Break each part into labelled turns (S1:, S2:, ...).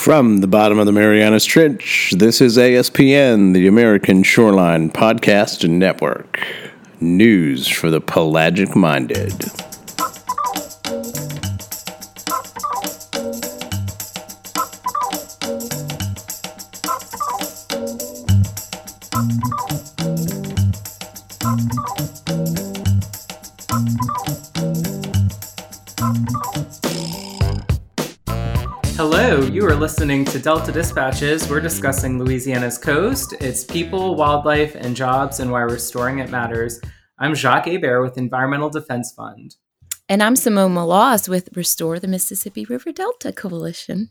S1: From the bottom of the Marianas Trench, this is ASPN, the American Shoreline Podcast Network. News for the pelagic minded.
S2: Listening to Delta Dispatches. We're discussing Louisiana's coast, its people, wildlife, and jobs, and why restoring it matters. I'm Jacques Hebert with Environmental Defense Fund.
S3: And I'm Simone Maloz with Restore the Mississippi River Delta Coalition.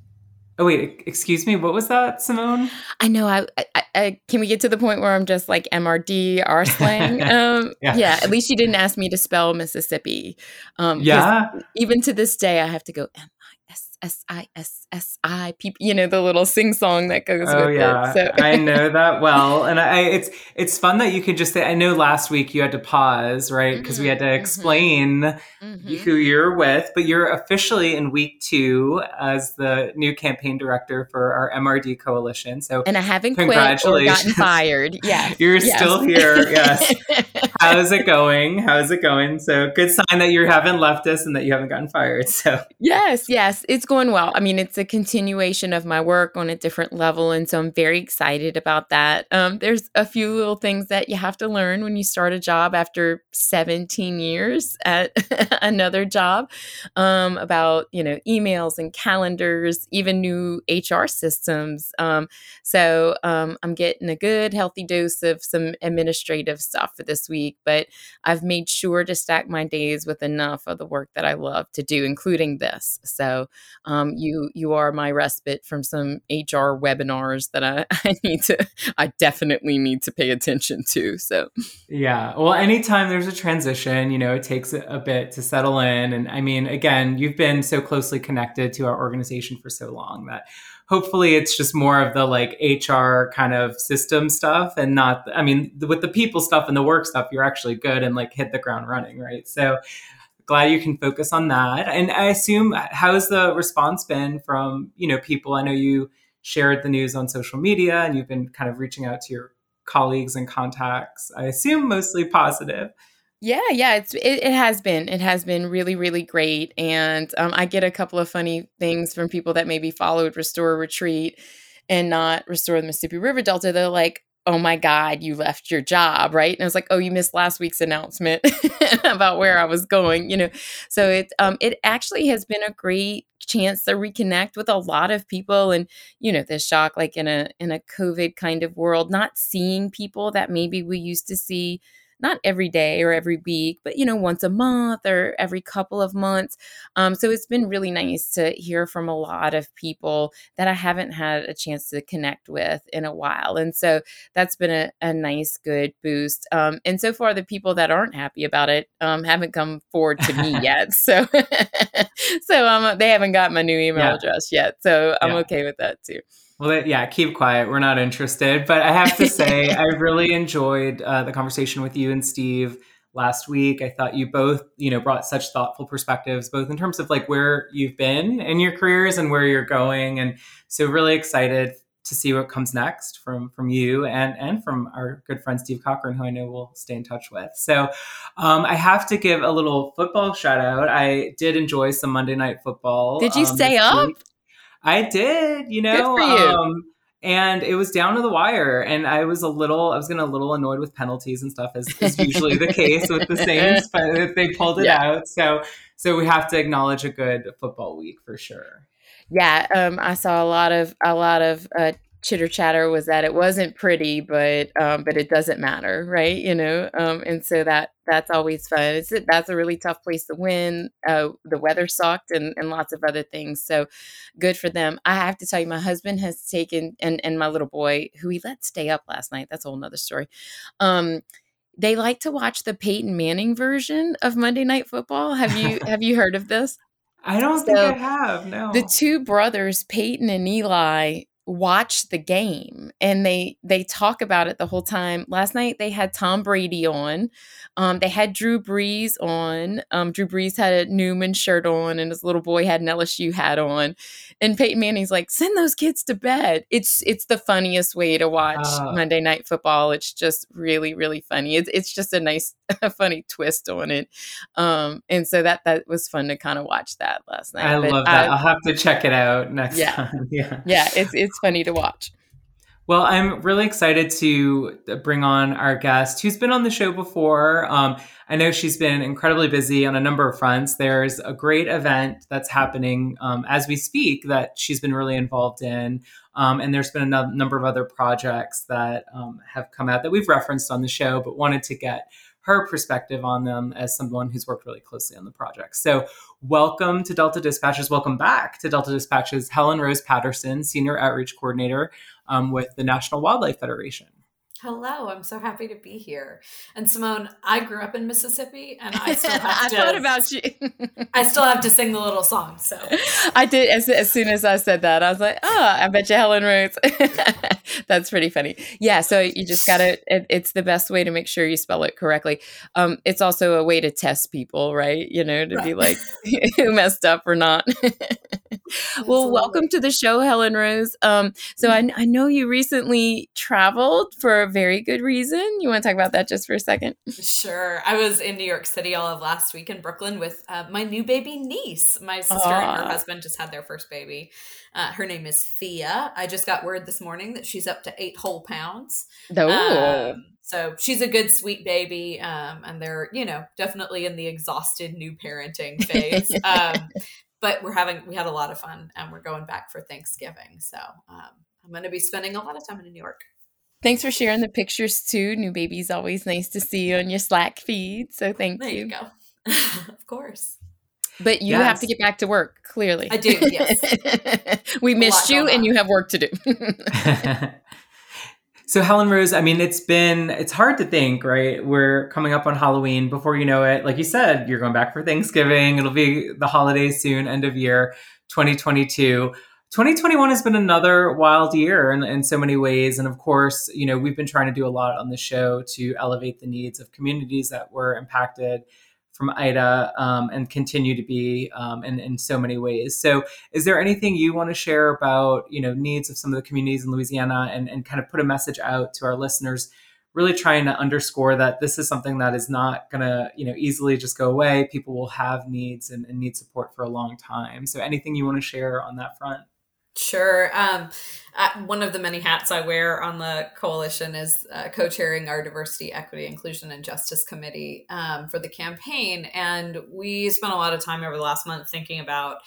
S2: Oh wait, excuse me. What was that, Simone?
S3: I know. I, I, I can we get to the point where I'm just like MRD R slang? um, yeah. yeah. At least you didn't ask me to spell Mississippi.
S2: Um, yeah.
S3: Even to this day, I have to go M S I S S I P. You know the little sing song that goes
S2: oh,
S3: with
S2: yeah.
S3: it.
S2: So. I know that well, and I it's it's fun that you can just say. I know last week you had to pause, right? Because mm-hmm, we had to mm-hmm. explain mm-hmm. who you're with, but you're officially in week two as the new campaign director for our MRD coalition. So
S3: and I haven't quit or gotten fired. Yeah,
S2: you're
S3: yes.
S2: still here. Yes. How's it going? How's it going? So good sign that you haven't left us and that you haven't gotten fired. So
S3: yes, yes, it's going well. I mean, it's a continuation of my work on a different level. And so I'm very excited about that. Um, there's a few little things that you have to learn when you start a job after 17 years at another job um, about, you know, emails and calendars, even new HR systems. Um, so um, I'm getting a good, healthy dose of some administrative stuff for this week, but I've made sure to stack my days with enough of the work that I love to do, including this. So um, you, you are my respite from some HR webinars that I, I need to, I definitely need to pay attention to. So,
S2: yeah. Well, anytime there's a transition, you know, it takes a bit to settle in. And I mean, again, you've been so closely connected to our organization for so long that hopefully it's just more of the like HR kind of system stuff and not, I mean, with the people stuff and the work stuff, you're actually good and like hit the ground running, right? So, glad you can focus on that. And I assume uh, how has the response been from you know people? I know you shared the news on social media and you've been kind of reaching out to your colleagues and contacts. I assume mostly positive.
S3: Yeah, yeah, it's it, it, has been it has been really really great, and um, I get a couple of funny things from people that maybe followed Restore Retreat and not Restore the Mississippi River Delta. They're like, oh my God, you left your job, right? And I was like, oh, you missed last week's announcement about where I was going, you know. So it um it actually has been a great chance to reconnect with a lot of people and you know the shock like in a in a covid kind of world not seeing people that maybe we used to see not every day or every week, but you know, once a month or every couple of months. Um, so it's been really nice to hear from a lot of people that I haven't had a chance to connect with in a while. And so that's been a, a nice, good boost. Um, and so far, the people that aren't happy about it um, haven't come forward to me yet. So, so um, they haven't got my new email yeah. address yet. So I'm yeah. okay with that too.
S2: Well, yeah, keep quiet. We're not interested. But I have to say, I really enjoyed uh, the conversation with you and Steve last week. I thought you both, you know, brought such thoughtful perspectives, both in terms of like where you've been in your careers and where you're going. And so, really excited to see what comes next from from you and and from our good friend Steve Cochran, who I know we'll stay in touch with. So, um, I have to give a little football shout out. I did enjoy some Monday Night Football.
S3: Did you um, stay up? Week.
S2: I did, you know.
S3: You. Um,
S2: and it was down to the wire and i was a little i was getting a little annoyed with penalties and stuff as is usually the case with the saints but they pulled it yeah. out so so we have to acknowledge a good football week for sure
S3: yeah um, i saw a lot of a lot of uh, chitter chatter was that it wasn't pretty, but um, but it doesn't matter, right? You know, um, and so that that's always fun. It's that's a really tough place to win. Uh, the weather sucked and, and lots of other things. So good for them. I have to tell you, my husband has taken and and my little boy, who he let stay up last night. That's a whole nother story. Um, they like to watch the Peyton Manning version of Monday Night Football. Have you have you heard of this?
S2: I don't so think I have. No.
S3: The two brothers, Peyton and Eli, watch the game and they they talk about it the whole time. Last night they had tom brady on um, they had drew brees on um, drew brees had a newman shirt on and his little boy had an lsu hat on and peyton manning's like send those kids to bed. It's it's the funniest way to watch uh, monday night football. It's just really really funny. It's, it's just a nice a funny twist on it. Um, and so that that was fun to kind of watch that last night.
S2: I but love that. I, will have to check it out next
S3: yeah,
S2: time. Yeah.
S3: Yeah it's it's funny to watch.
S2: Well, I'm really excited to bring on our guest who's been on the show before. Um, I know she's been incredibly busy on a number of fronts. There's a great event that's happening um, as we speak that she's been really involved in. Um, and there's been a number of other projects that um, have come out that we've referenced on the show, but wanted to get her perspective on them as someone who's worked really closely on the project. So, welcome to Delta Dispatches. Welcome back to Delta Dispatches, Helen Rose Patterson, Senior Outreach Coordinator um, with the National Wildlife Federation.
S4: Hello, I'm so happy to be here. And Simone, I grew up in Mississippi, and I still have
S3: I
S4: to.
S3: thought about you.
S4: I still have to sing the little song. So
S3: I did as, as soon as I said that, I was like, "Oh, I bet you Helen Rose." That's pretty funny. Yeah, so you just gotta. It, it's the best way to make sure you spell it correctly. Um, it's also a way to test people, right? You know, to right. be like, who messed up or not. well, welcome to the show, Helen Rose. Um, so I, I know you recently traveled for very good reason. You want to talk about that just for a second?
S4: Sure. I was in New York City all of last week in Brooklyn with uh, my new baby niece. My sister Aww. and her husband just had their first baby. Uh, her name is Thea. I just got word this morning that she's up to eight whole pounds. Oh. Um, so she's a good, sweet baby. Um, and they're, you know, definitely in the exhausted new parenting phase. um, but we're having, we had a lot of fun and we're going back for Thanksgiving. So um, I'm going to be spending a lot of time in New York.
S3: Thanks for sharing the pictures too. New baby's always nice to see you on your Slack feed. So thank
S4: there
S3: you.
S4: you go. of course.
S3: But you yes. have to get back to work, clearly.
S4: I do, yes.
S3: we missed you and you have work to do.
S2: so Helen Rose, I mean, it's been it's hard to think, right? We're coming up on Halloween. Before you know it, like you said, you're going back for Thanksgiving. It'll be the holidays soon, end of year 2022. 2021 has been another wild year in, in so many ways. And of course, you know, we've been trying to do a lot on the show to elevate the needs of communities that were impacted from Ida um, and continue to be um, in, in so many ways. So is there anything you want to share about, you know, needs of some of the communities in Louisiana and, and kind of put a message out to our listeners, really trying to underscore that this is something that is not going to, you know, easily just go away. People will have needs and, and need support for a long time. So anything you want to share on that front?
S4: Sure. Um, one of the many hats I wear on the coalition is uh, co-chairing our diversity, equity, inclusion, and justice committee um, for the campaign, and we spent a lot of time over the last month thinking about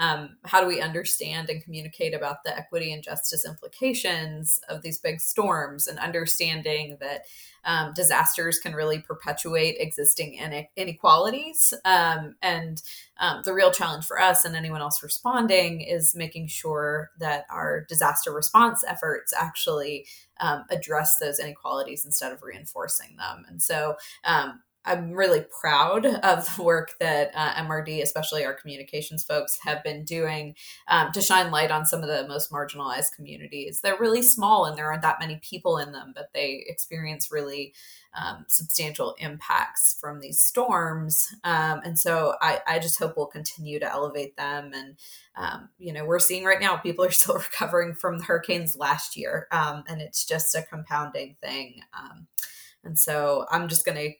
S4: um, how do we understand and communicate about the equity and justice implications of these big storms and understanding that um, disasters can really perpetuate existing inequalities. Um, and um, the real challenge for us and anyone else responding is making sure that our disaster response efforts actually um, address those inequalities instead of reinforcing them. And so, um, I'm really proud of the work that uh, MRD, especially our communications folks, have been doing um, to shine light on some of the most marginalized communities. They're really small and there aren't that many people in them, but they experience really um, substantial impacts from these storms. Um, and so I, I, just hope we'll continue to elevate them. And, um, you know, we're seeing right now people are still recovering from the hurricanes last year, um, and it's just a compounding thing. Um, and so I'm just going to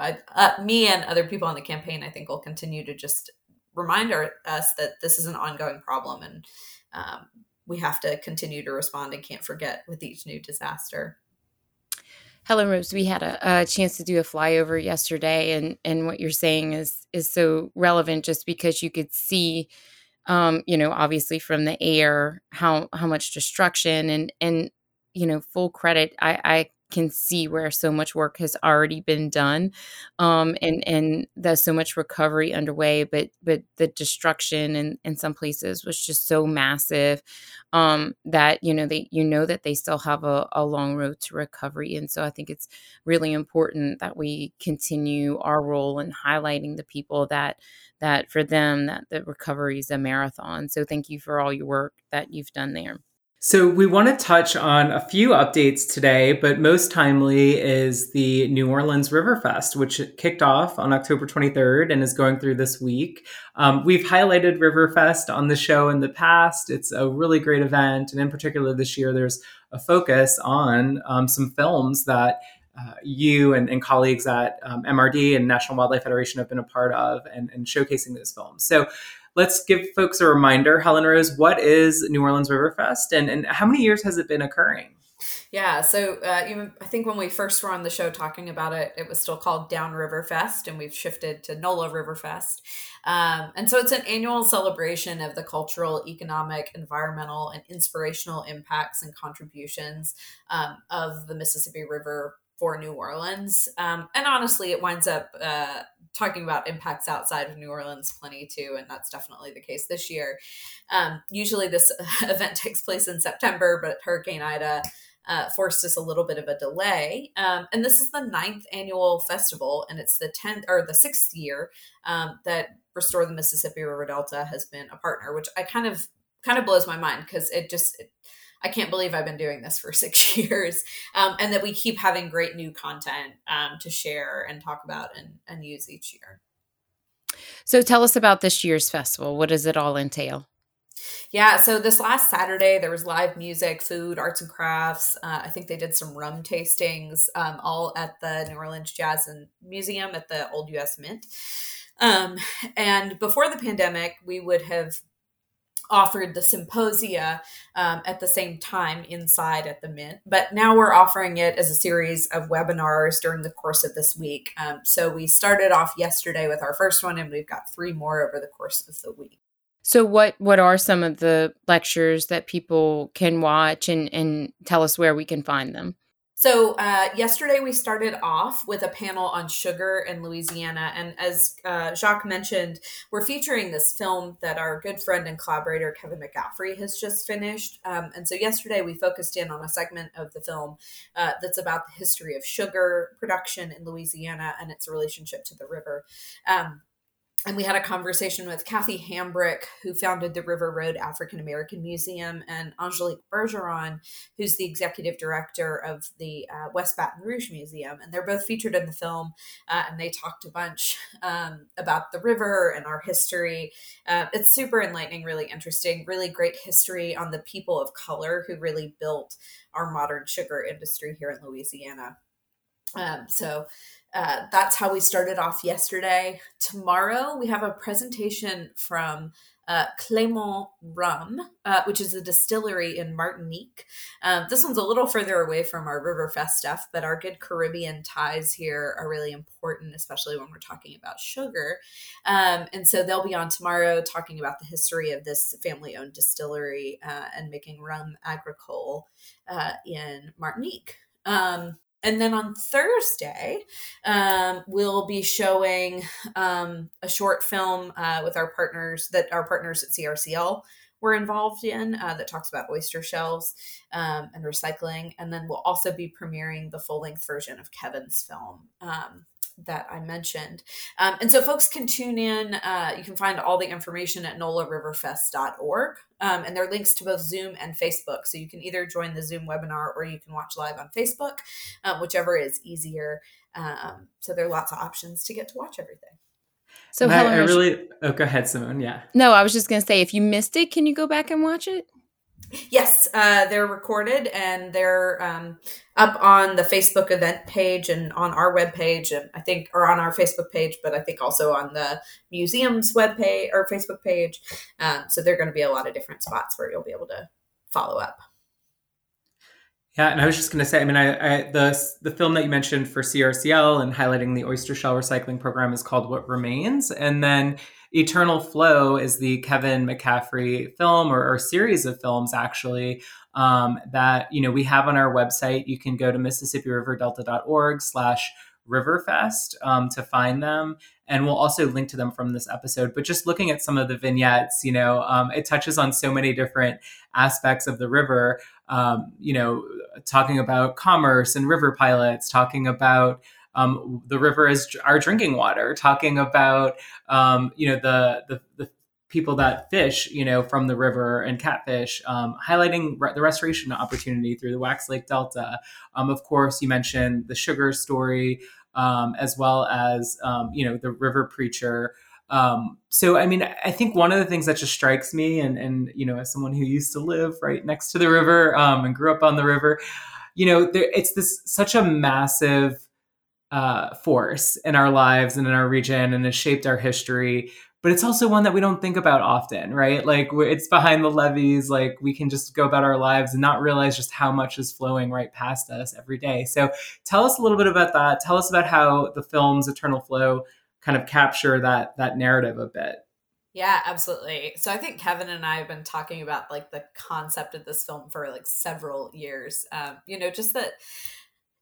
S4: I, uh, me and other people on the campaign, I think, will continue to just remind our, us that this is an ongoing problem and um, we have to continue to respond and can't forget with each new disaster.
S3: Helen Rose, we had a, a, chance to do a flyover yesterday, and and what you're saying is is so relevant, just because you could see, um, you know, obviously from the air how how much destruction and and you know full credit. I I can see where so much work has already been done um, and and there's so much recovery underway but but the destruction in in some places was just so massive um, that you know they you know that they still have a, a long road to recovery and so i think it's really important that we continue our role in highlighting the people that that for them that the recovery is a marathon so thank you for all your work that you've done there
S2: So, we want to touch on a few updates today, but most timely is the New Orleans River Fest, which kicked off on October 23rd and is going through this week. Um, we've highlighted Riverfest on the show in the past. It's a really great event. And in particular, this year, there's a focus on um, some films that uh, you and, and, colleagues at um, MRD and National Wildlife Federation have been a part of and, and showcasing those films. So, let's give folks a reminder. Helen Rose, what is New Orleans Riverfest and, and how many years has it been occurring?
S4: Yeah, so uh, even I think when we first were on the show talking about it, it was still called Down River Fest, and we've shifted to NOLA River Fest. Um, and so it's an annual celebration of the cultural, economic, environmental, and inspirational impacts and contributions um, of the Mississippi River for New Orleans. Um, and honestly, it winds up uh, talking about impacts outside of New Orleans plenty too, and that's definitely the case this year. Um, usually, this event takes place in September, but Hurricane Ida uh, forced us a little bit of a delay. Um, and this is the ninth annual festival, and it's the tenth or the sixth year um, that Restore the Mississippi River Delta has been a partner, which I kind of kind of blows my mind because it just it, I can't believe I've been doing this for six years, um, and that we keep having great new content um, to share and talk about and, and use each year.
S3: So tell us about this year's festival. What does it all entail?
S4: Yeah, so this last Saturday there was live music, food, arts and crafts. Uh, I think they did some rum tastings, um, all at the New Orleans Jazz and Museum at the Old U.S. Mint. Um, and before the pandemic, we would have offered the symposia um, at the same time inside at the Mint. But now we're offering it as a series of webinars during the course of this week. Um, so we started off yesterday with our first one, and we've got three more over the course of the week.
S3: So what what are some of the lectures that people can watch and and tell us where we can find them?
S4: So, uh, yesterday we started off with a panel on sugar in Louisiana. And as uh, Jacques mentioned, we're featuring this film that our good friend and collaborator Kevin McCaffrey has just finished. Um, and so, yesterday we focused in on a segment of the film uh, that's about the history of sugar production in Louisiana and its relationship to the river. Um, and we had a conversation with Kathy Hambrick, who founded the River Road African American Museum, and Angelique Bergeron, who's the executive director of the uh, West Baton Rouge Museum. And they're both featured in the film, uh, and they talked a bunch um, about the river and our history. Uh, it's super enlightening, really interesting, really great history on the people of color who really built our modern sugar industry here in Louisiana. Um, so uh, that's how we started off yesterday. Tomorrow we have a presentation from uh, Clément Rum, uh, which is a distillery in Martinique. Um, this one's a little further away from our Riverfest stuff, but our good Caribbean ties here are really important, especially when we're talking about sugar. Um, and so they'll be on tomorrow talking about the history of this family owned distillery uh, and making rum agricole uh, in Martinique. Um, and then on Thursday, um, we'll be showing um, a short film uh, with our partners that our partners at CRCL were involved in uh, that talks about oyster shells um, and recycling. And then we'll also be premiering the full length version of Kevin's film um, that I mentioned. Um, and so folks can tune in. Uh, you can find all the information at nolariverfest.org. Um, and there are links to both Zoom and Facebook. So you can either join the Zoom webinar or you can watch live on Facebook, um, whichever is easier. Um, so there are lots of options to get to watch everything.
S2: So Helen, I, I really, oh, go ahead, Simone. Yeah.
S3: No, I was just going to say, if you missed it, can you go back and watch it?
S4: Yes, uh, they're recorded and they're um, up on the Facebook event page and on our web page, and I think, or on our Facebook page, but I think also on the museum's web page or Facebook page. Um, so there are going to be a lot of different spots where you'll be able to follow up.
S2: Yeah, and I was just going to say, I mean, I, I, the the film that you mentioned for CRCL and highlighting the oyster shell recycling program is called What Remains, and then Eternal Flow is the Kevin McCaffrey film or, or series of films actually um, that you know we have on our website. You can go to MississippiRiverDelta.org slash Riverfest um, to find them. And we'll also link to them from this episode. But just looking at some of the vignettes, you know, um, it touches on so many different aspects of the river. Um, you know, talking about commerce and river pilots, talking about um, the river is our drinking water, talking about um, you know the, the, the people that fish, you know, from the river and catfish, um, highlighting re- the restoration opportunity through the Wax Lake Delta. Um, of course, you mentioned the sugar story, um, as well as um, you know the river preacher. Um, so, I mean, I think one of the things that just strikes me, and and you know, as someone who used to live right next to the river um, and grew up on the river, you know, there, it's this such a massive uh, force in our lives and in our region, and has shaped our history but it's also one that we don't think about often, right? Like it's behind the levees, like we can just go about our lives and not realize just how much is flowing right past us every day. So tell us a little bit about that. Tell us about how the film's Eternal Flow kind of capture that that narrative a bit.
S4: Yeah, absolutely. So I think Kevin and I have been talking about like the concept of this film for like several years. Um, you know, just that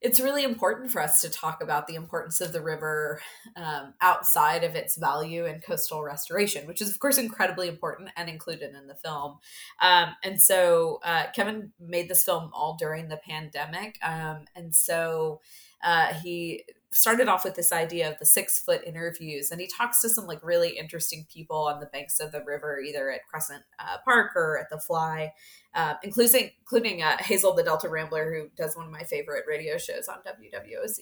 S4: it's really important for us to talk about the importance of the river um, outside of its value in coastal restoration, which is, of course, incredibly important and included in the film. Um, and so uh, Kevin made this film all during the pandemic. Um, and so uh, he started off with this idea of the six foot interviews and he talks to some like really interesting people on the banks of the river either at crescent uh, park or at the fly uh, including including uh, hazel the delta rambler who does one of my favorite radio shows on wwoz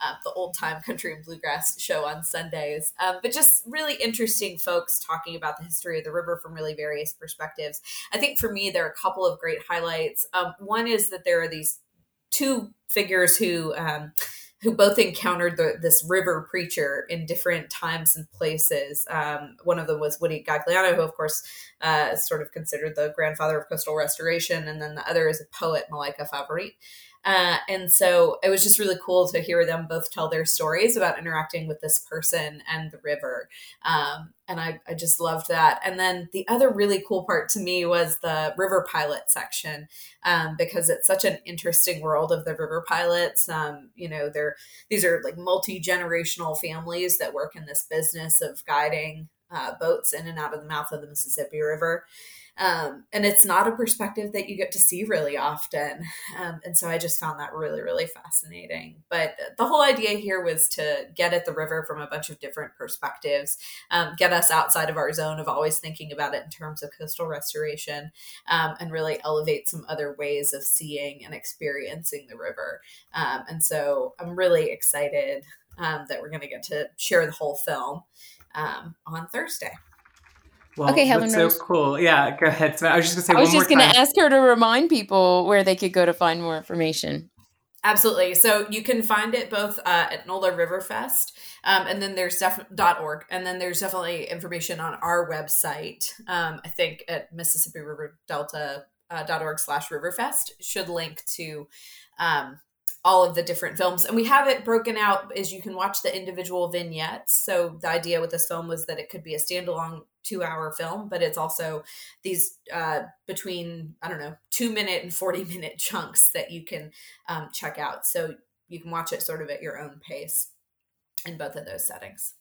S4: uh, the old time country and bluegrass show on sundays. Um, but just really interesting folks talking about the history of the river from really various perspectives. I think for me there are a couple of great highlights. Um, one is that there are these two figures who um, who both encountered the, this river preacher in different times and places. Um, one of them was Woody Gagliano, who, of course, uh, sort of considered the grandfather of coastal restoration, and then the other is a poet, Malaika Favorite. Uh, and so it was just really cool to hear them both tell their stories about interacting with this person and the river. Um, and I, I just loved that. And then the other really cool part to me was the river pilot section um, because it's such an interesting world of the river pilots. Um, you know, they're these are like multi generational families that work in this business of guiding uh, boats in and out of the mouth of the Mississippi River. Um, and it's not a perspective that you get to see really often. Um, and so I just found that really, really fascinating. But the whole idea here was to get at the river from a bunch of different perspectives, um, get us outside of our zone of always thinking about it in terms of coastal restoration, um, and really elevate some other ways of seeing and experiencing the river. Um, and so I'm really excited um, that we're going to get to share the whole film on Thursday.
S2: Well, okay, Helen Rose. so cool. Yeah, go ahead. I was just going to say.
S3: I was just going to ask her to remind people where they could go to find more information.
S4: Absolutely. So you can find it both uh, at NOLA Riverfest, um, and then there's def- .org, and then there's definitely information on our website. Um, I think at Mississippi River Delta uh, .org slash Riverfest should link to um, all of the different films. And we have it broken out as you can watch the individual vignettes. So the idea with this film was that it could be a standalone two hour film, but it's also these uh, between, I don't know, two minute and 40 minute chunks that you can um, check out. So you can watch it sort of at your own pace in both of those settings.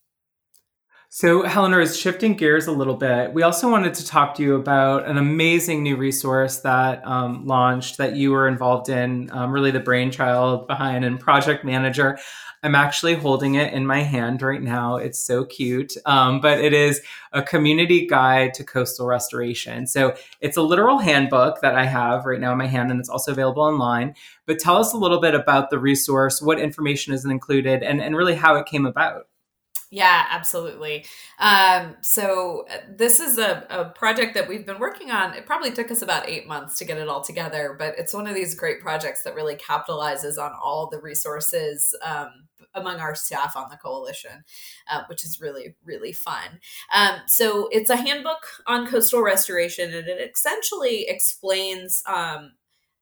S2: So, Helena is shifting gears a little bit. We also wanted to talk to you about an amazing new resource that um, launched that you were involved in, um, really the brainchild behind and project manager. I'm actually holding it in my hand right now. It's so cute. Um, but it is a community guide to coastal restoration. So, it's a literal handbook that I have right now in my hand, and it's also available online. But tell us a little bit about the resource, what information is included, and, and really how it came about.
S4: Yeah, absolutely. Um, so uh, this is a, a project that we've been working on. It probably took us about eight months to get it all together, but it's one of these great projects that really capitalizes on all the resources um, among our staff on the coalition, uh, which is really, really fun. Um, so it's a handbook on coastal restoration, and it essentially explains um,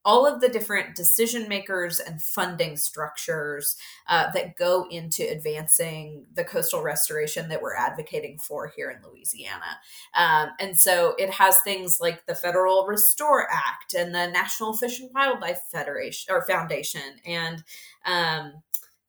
S4: all of the different decision makers and funding structures uh, that go into advancing the coastal restoration that we're advocating for here in Louisiana. Um, and so it has things like the Federal Restore Act and the National Fish and Wildlife Federation or Foundation and um,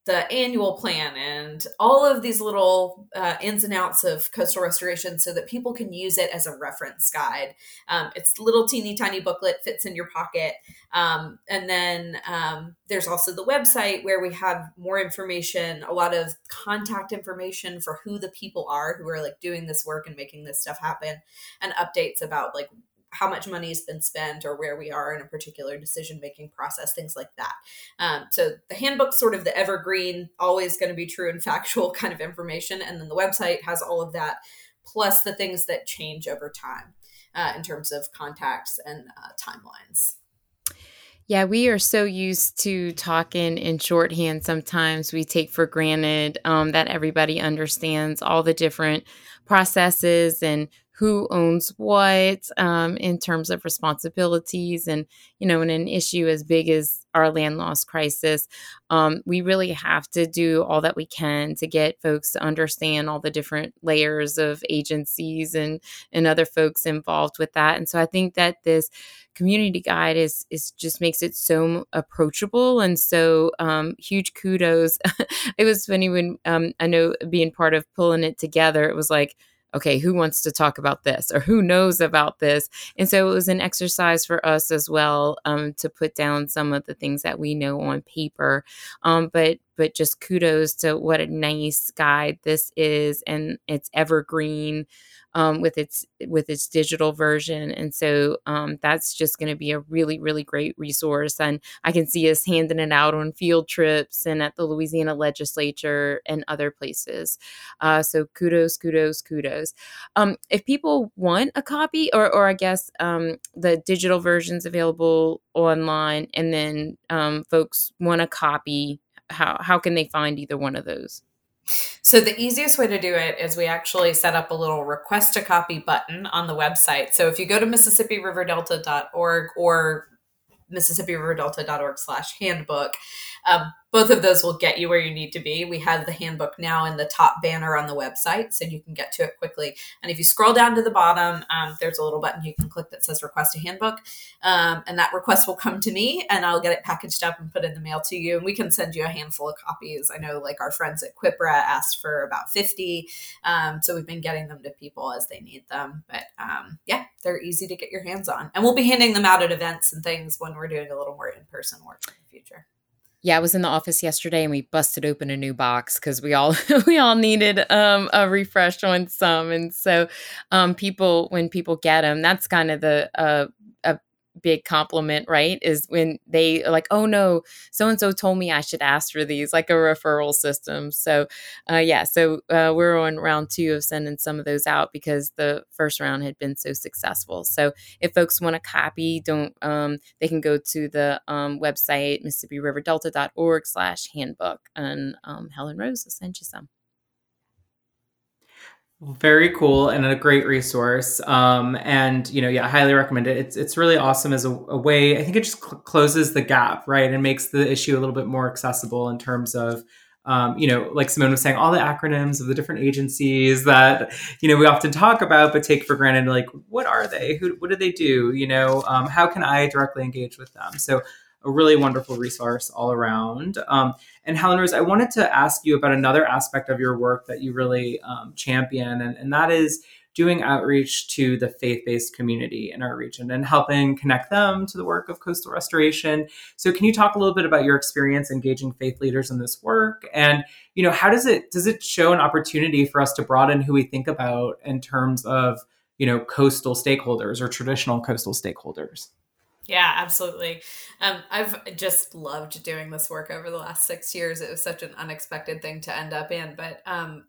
S4: the annual plan and all of these little uh, ins and outs of coastal restoration so that people can use it as a reference guide. Um, it's little teeny tiny booklet, fits in your pocket. Um, and then um, there's also the website where we have more information, a lot of contact information for who the people are who are like doing this work and making this stuff happen, and updates about like how much money has been spent or where we are in a particular decision making process, things like that. Um, so the handbook's sort of the evergreen, always going to be true and factual kind of information. And then the website has all of that, plus the things that change over time uh, in terms of contacts and uh, timelines.
S3: Yeah, we are so used to talking in shorthand. Sometimes we take for granted um, that everybody understands all the different processes and who owns what um, in terms of responsibilities and you know in an issue as big as our land loss crisis. Um, we really have to do all that we can to get folks to understand all the different layers of agencies and and other folks involved with that. And so i think that this community guide is is just makes it so approachable and so um, huge kudos. It was funny when um, i know being part of pulling it together it was like okay, who wants to talk about this or who knows about this? And so it was an exercise for us as well um, to put down some of the things that we know on paper. Um, but but just kudos to what a nice guide this is, and it's evergreen um, with its with its digital version, and so um, that's just going to be a really really great resource. And I can see us handing it out on field trips and at the Louisiana Legislature and other places. Uh, so kudos, kudos, kudos. Um, if people want a copy, or or I guess um, the digital versions available online, and then um, folks want a copy, how how can they find either one of those?
S4: So the easiest way to do it is we actually set up a little request a copy button on the website. So if you go to MississippiRiverDelta.org or MississippiRiverDelta.org slash handbook, um, both of those will get you where you need to be. We have the handbook now in the top banner on the website, so you can get to it quickly. And if you scroll down to the bottom, um, there's a little button you can click that says request a handbook. Um, and that request will come to me, and I'll get it packaged up and put in the mail to you. And we can send you a handful of copies. I know, like, our friends at Quipra asked for about 50. Um, so we've been getting them to people as they need them. But um, yeah, they're easy to get your hands on. And we'll be handing them out at events and things when we're doing a little more in person work in the future
S3: yeah, I was in the office yesterday and we busted open a new box because we all we all needed um, a refresh on some, and so um, people when people get them, that's kind of the uh, big compliment, right? Is when they are like, oh no, so and so told me I should ask for these, like a referral system. So, uh, yeah, so uh, we're on round two of sending some of those out because the first round had been so successful. So, if folks want a copy, don't um, they can go to the um, website MississippiRiverDelta.org/slash handbook, and um, Helen Rose will send you some.
S2: Very cool and a great resource. Um, and you know, yeah, highly recommend it. It's it's really awesome as a, a way. I think it just cl- closes the gap, right, and makes the issue a little bit more accessible in terms of. Um, you know, like Simone was saying, all the acronyms of the different agencies that you know we often talk about, but take for granted. Like, what are they? Who? What do they do? You know, um, how can I directly engage with them? So a really wonderful resource all around. Um, and Helen Rose, I wanted to ask you about another aspect of your work that you really um, champion, and, and that is doing outreach to the faith-based community in our region and helping connect them to the work of coastal restoration. So can you talk a little bit about your experience engaging faith leaders in this work and you know how does it does it show an opportunity for us to broaden who we think about in terms of you know coastal stakeholders or traditional coastal stakeholders?
S4: Yeah, absolutely. Um, I've just loved doing this work over the last six years. It was such an unexpected thing to end up in, but um,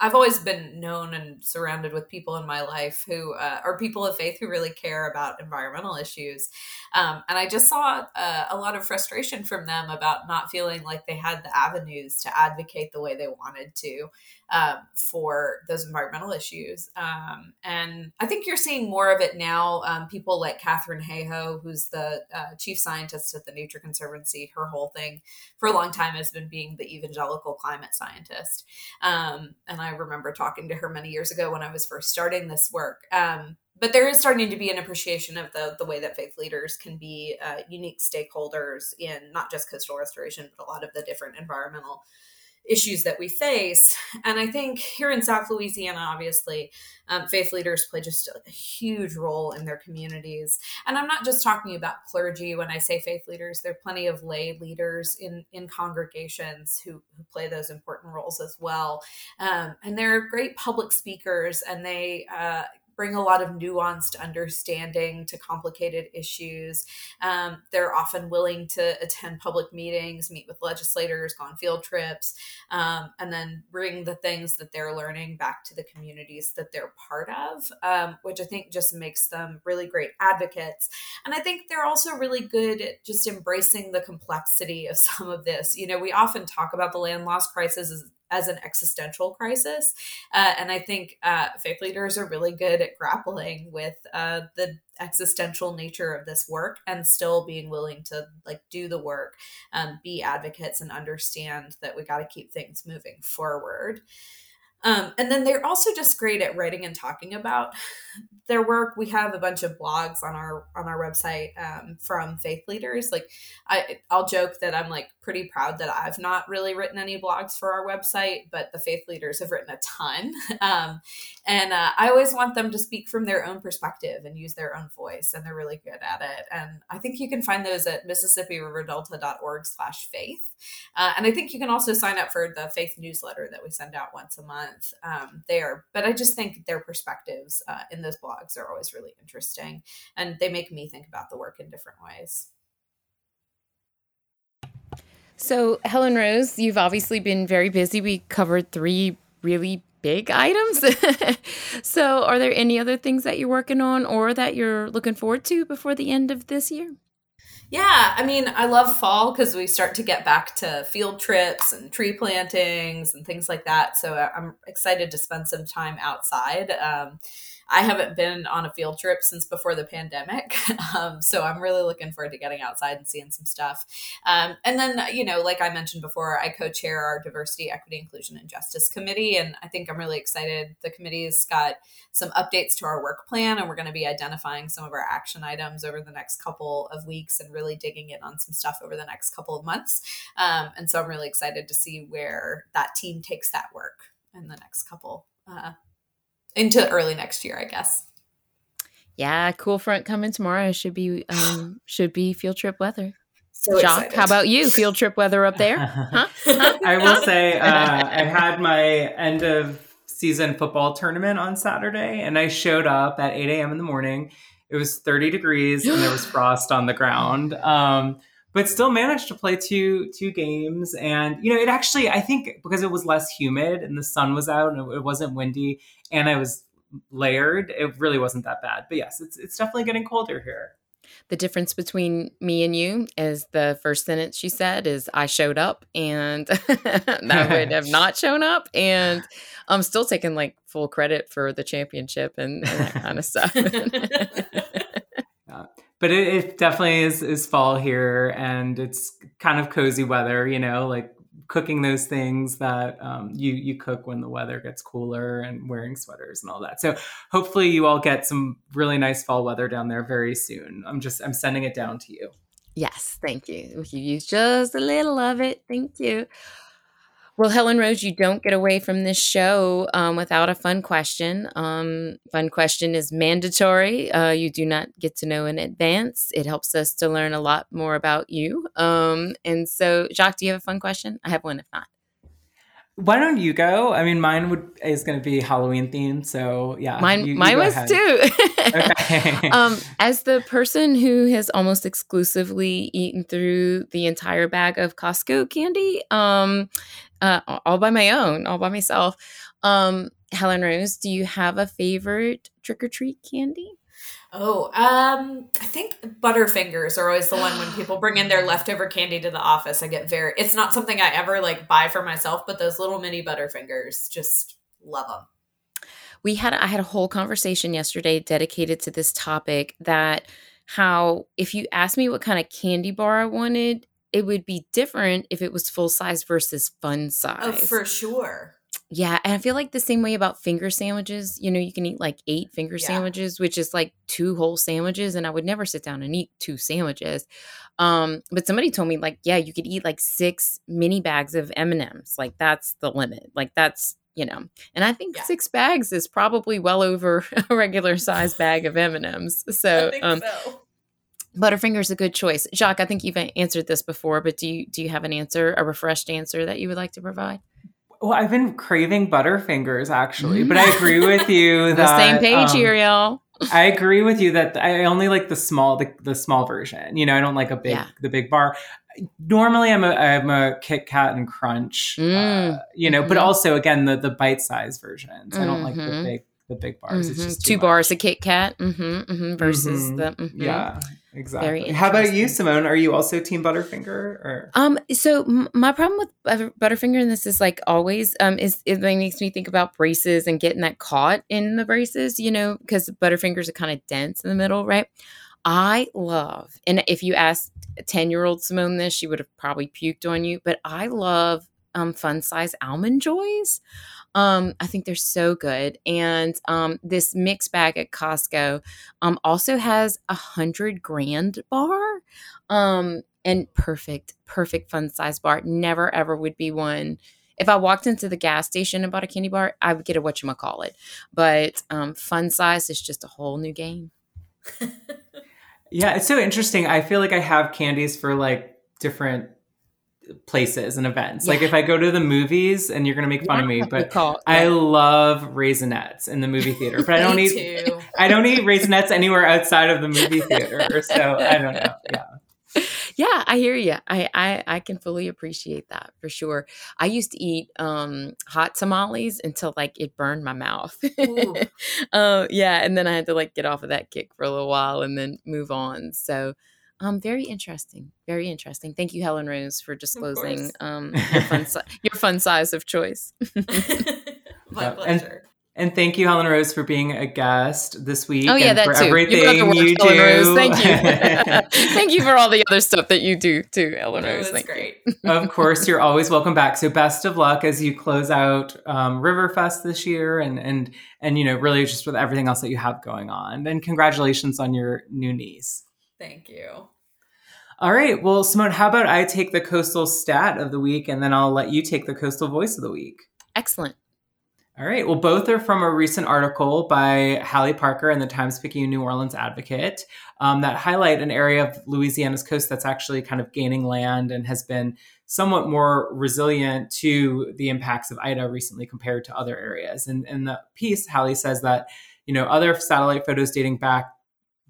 S4: I've always been known and surrounded with people in my life who uh, are people of faith who really care about environmental issues. Um, and I just saw uh, a lot of frustration from them about not feeling like they had the avenues to advocate the way they wanted to um, for those environmental issues. Um, and I think you're seeing more of it now. Um, people like Katharine Hayhoe, who's the uh, chief scientist at the Nature Conservancy, her whole thing for a long time has been being the evangelical climate scientist. Um, and I remember talking to her many years ago when I was first starting this work. Um, but there is starting to be an appreciation of the the way that faith leaders can be uh, unique stakeholders in not just coastal restoration, but a lot of the different environmental issues that we face. And I think here in South Louisiana, obviously, um, faith leaders play just a huge role in their communities. And I'm not just talking about clergy when I say faith leaders. There are plenty of lay leaders in in congregations who, who play those important roles as well. Um, and they're great public speakers, and they uh, bring a lot of nuanced understanding to complicated issues. Um, they're often willing to attend public meetings, meet with legislators, go on field trips, um, and then bring the things that they're learning back to the communities that they're part of, um, which I think just makes them really great advocates. And I think they're also really good at just embracing the complexity of some of this. You know, we often talk about the land loss crisis as as an existential crisis. Uh, and I think uh, faith leaders are really good at grappling with uh, the existential nature of this work and still being willing to like do the work, um, be advocates, and understand that we got to keep things moving forward. Um, and then they're also just great at writing and talking about their work. We have a bunch of blogs on our on our website um, from faith leaders. Like I, I'll joke that I'm like pretty proud that I've not really written any blogs for our website, but the faith leaders have written a ton. Um, and uh, I always want them to speak from their own perspective and use their own voice, and they're really good at it. And I think you can find those at MississippiRiverDelta.org/slash/faith. Uh, and I think you can also sign up for the faith newsletter that we send out once a month um, there. But I just think their perspectives uh, in those blogs are always really interesting, and they make me think about the work in different ways.
S3: So, Helen Rose, you've obviously been very busy. We covered three really big items. so, are there any other things that you're working on or that you're looking forward to before the end of this year?
S4: Yeah, I mean, I love fall because we start to get back to field trips and tree plantings and things like that. So I'm excited to spend some time outside. Um, I haven't been on a field trip since before the pandemic. Um, so I'm really looking forward to getting outside and seeing some stuff. Um, and then, you know, like I mentioned before, I co chair our Diversity, Equity, Inclusion, and Justice Committee. And I think I'm really excited. The committee's got some updates to our work plan, and we're going to be identifying some of our action items over the next couple of weeks and really digging in on some stuff over the next couple of months. Um, and so I'm really excited to see where that team takes that work in the next couple uh, into early next year, I guess.
S3: Yeah, cool front coming tomorrow. Should be um should be field trip weather. So Jacques, excited. how about you? Field trip weather up there? Huh?
S2: I will say uh, I had my end of season football tournament on Saturday, and I showed up at 8 a.m. in the morning. It was 30 degrees and there was frost on the ground. Um, but still managed to play two two games. And you know it actually i think because it was less humid and the sun was out and it wasn't windy and i was layered it really wasn't that bad. But yes it's it's definitely getting colder here.
S3: The difference between me and you is the first sentence she said is I showed up and that would have not shown up. And I'm still taking like full credit for the championship and, and that kind of stuff
S2: but it, it, definitely is is fall here and it's kind of cozy weather you know like cooking those things that um, you you cook when the weather gets cooler and wearing sweaters and all that. So hopefully you all get some really nice fall weather down there very soon. I'm just i'm sending it down to you.
S3: Yes thank you. You use just a little of it thank you well, Helen Rose, you don't get away from this show um, without a fun question. Um, fun question is mandatory. Uh, you do not get to know in advance. It helps us to learn a lot more about you. Um, and so, Jacques, do you have a fun question? I have one if not.
S2: Why don't you go? I mean, mine would is going to be Halloween themed, so yeah.
S3: Mine, you, you mine was ahead. too. okay. um, as the person who has almost exclusively eaten through the entire bag of Costco candy, um, uh, all by my own, all by myself. Um, Helen Rose, do you have a favorite trick or treat candy?
S4: Oh, um, I think Butterfingers are always the one when people bring in their leftover candy to the office. I get very. It's not something I ever like buy for myself, but those little mini Butterfingers, just love them.
S3: We had I had a whole conversation yesterday dedicated to this topic. That how if you asked me what kind of candy bar I wanted, it would be different if it was full size versus fun size. Oh,
S4: for sure.
S3: Yeah, and I feel like the same way about finger sandwiches. You know, you can eat like eight finger
S4: Yeah.
S3: sandwiches, which is like two whole sandwiches, and I would never sit down and eat two sandwiches. Um, but somebody told me like, yeah, you could eat like six mini bags of M and M's. Like that's the limit. Like that's you know, and I think
S4: Yeah.
S3: six bags is probably well over a regular size bag of M and M's.
S4: I
S3: So,
S4: think
S3: um,
S4: so.
S3: Butterfinger's is a good choice. Jacques, I think you've answered this before, but do you do you have an answer, a refreshed answer that you would like to provide?
S2: Well, I've been craving Butterfingers actually, but I agree with you
S3: The
S2: that
S3: same page
S2: um,
S3: here, y'all.
S2: I agree with you that I only like the small the, the small version. You know, I don't like a big
S3: Yeah.
S2: the big bar. Normally, I'm a I'm a Kit Kat and Crunch. Uh,
S3: Mm.
S2: you know, but
S3: Mhm.
S2: also again the the bite size versions. I don't like the
S3: Mhm.
S2: big the big bars. It's
S3: Mhm.
S2: just
S3: two
S2: too
S3: bars
S2: much.
S3: of Kit Kat mm-hmm, hmm versus the.
S2: Yeah, exactly. How about you. Simone? Are you also Team Butterfinger or?
S3: Um, so m- my problem with Butterfinger, and this is like always, um, is it makes me think about braces and getting that caught in the braces, you know, because Butterfingers are kind of dense in the middle, right? I love, and if you asked a 10 year old Simone this, she would have probably puked on you, but I love um, fun size almond joys. Um, I think they're so good. And um, this mix bag at Costco um, also has a hundred grand bar. Um, and perfect, perfect fun size bar. Never ever would be one. If I walked into the gas station and bought a candy bar, I would get a whatchamacallit. But um, fun size is just a whole new game.
S2: Yeah, it's so interesting. I feel like I have candies for like different places and events. Like if I go to the movies, and you're gonna make fun of me, but
S3: call.
S2: I love raisinets in the movie theater. But I don't eat
S4: too.
S2: I don't eat raisinets anywhere outside of the movie theater. So I don't know. Yeah.
S3: yeah i hear you I, I i can fully appreciate that for sure i used to eat um hot tamales until like it burned my mouth uh, yeah and then i had to like get off of that kick for a little while and then move on so um very interesting very interesting thank you helen rose for disclosing um your fun, si- your fun size of choice
S4: My
S2: Yeah, and- And thank you, Helen Rose, for being a guest this week.
S3: Oh yeah,
S2: and
S3: that
S2: for
S3: too.
S2: everything
S3: you got the work,
S2: you
S3: Ellen
S2: do.
S3: Rose. Thank you. Thank you for all the other stuff that you do too, Ellen
S4: That
S3: Rose.
S4: was
S3: Thank you.
S4: great.
S2: of course, you're always welcome back. So best of luck as you close out um, Riverfest this year, and and and you know really just with everything else that you have going on. And congratulations on your new niece.
S4: Thank you.
S2: All right, well, Simone, how about I take the coastal stat of the week, and then I'll let you take the coastal voice of the week.
S3: Excellent.
S2: All right. Well, both are from a recent article by Halle Parker in the Times Picayune New Orleans Advocate um, that highlight an area of Louisiana's coast that's actually kind of gaining land and has been somewhat more resilient to the impacts of Ida recently compared to other areas. And in the piece, Hallie says that you know other satellite photos dating back,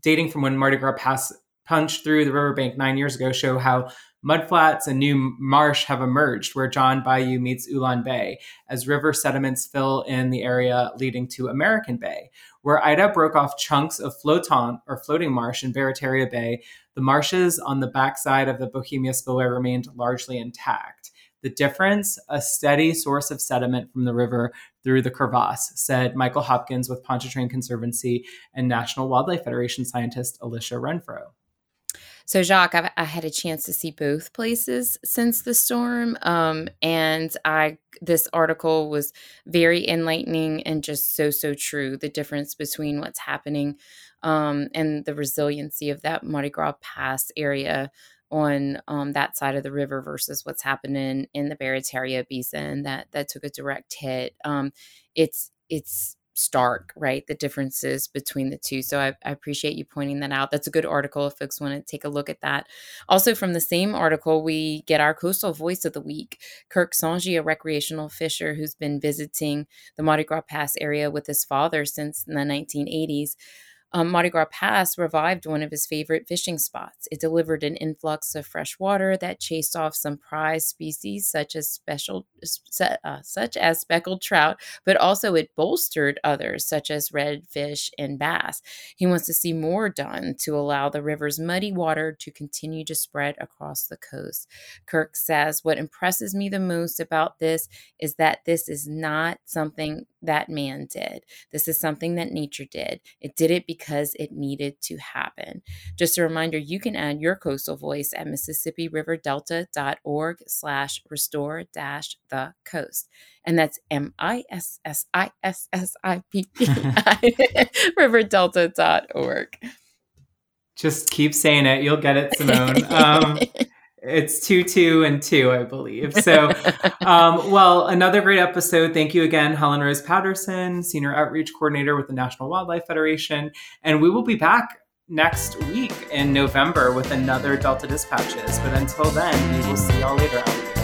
S2: dating from when Mardi Gras pass, punched through the riverbank nine years ago, show how mudflats and new marsh have emerged where John Bayou meets Ulan Bay as river sediments fill in the area leading to American Bay. Where Ida broke off chunks of flotant or floating marsh in Barataria Bay, the marshes on the backside of the Bohemia Spillway remained largely intact. The difference, a steady source of sediment from the river through the crevasse, said Michael Hopkins with Pontchartrain Conservancy and National Wildlife Federation scientist Alisha Renfro.
S3: So, Jacques, I've, I had a chance to see both places since the storm, um, and I this article was very enlightening and just so so true. The difference between what's happening um, and the resiliency of that Mardi Gras Pass area on um, that side of the river versus what's happening in the Barataria Basin that that took a direct hit. Um, it's it's stark, right? The differences between the two. So I, I, appreciate you pointing that out. That's a good article if folks want to take a look at that. Also, from the same article, we get our coastal voice of the week. Kirk Sanji, a recreational fisher who's been visiting the Mardi Gras Pass area with his father since the 1980s. Um, Mardi Gras Pass revived one of his favorite fishing spots. It delivered an influx of fresh water that chased off some prized species such as special, uh, such as speckled trout, but also it bolstered others such as redfish and bass. He wants to see more done to allow the river's muddy water to continue to spread across the coast. Kirk says, "What impresses me the most about this is that this is not something that man did. This is something that nature did. It did it because because it needed to happen. Just a reminder, you can add your coastal voice at MississippiRiverDelta.org slash restore dash the coast. And that's M-I-S-S-I-S-S-I-P-P riverdelta.org.
S2: Just keep saying it. You'll get it, Simone. Um, it's two, two, and two, I believe. So, um, well, another great episode. Thank you again, Helen Rose Patterson, Senior Outreach Coordinator with the National Wildlife Federation. And we will be back next week in November with another Delta Dispatches. But until then, we will see y'all later.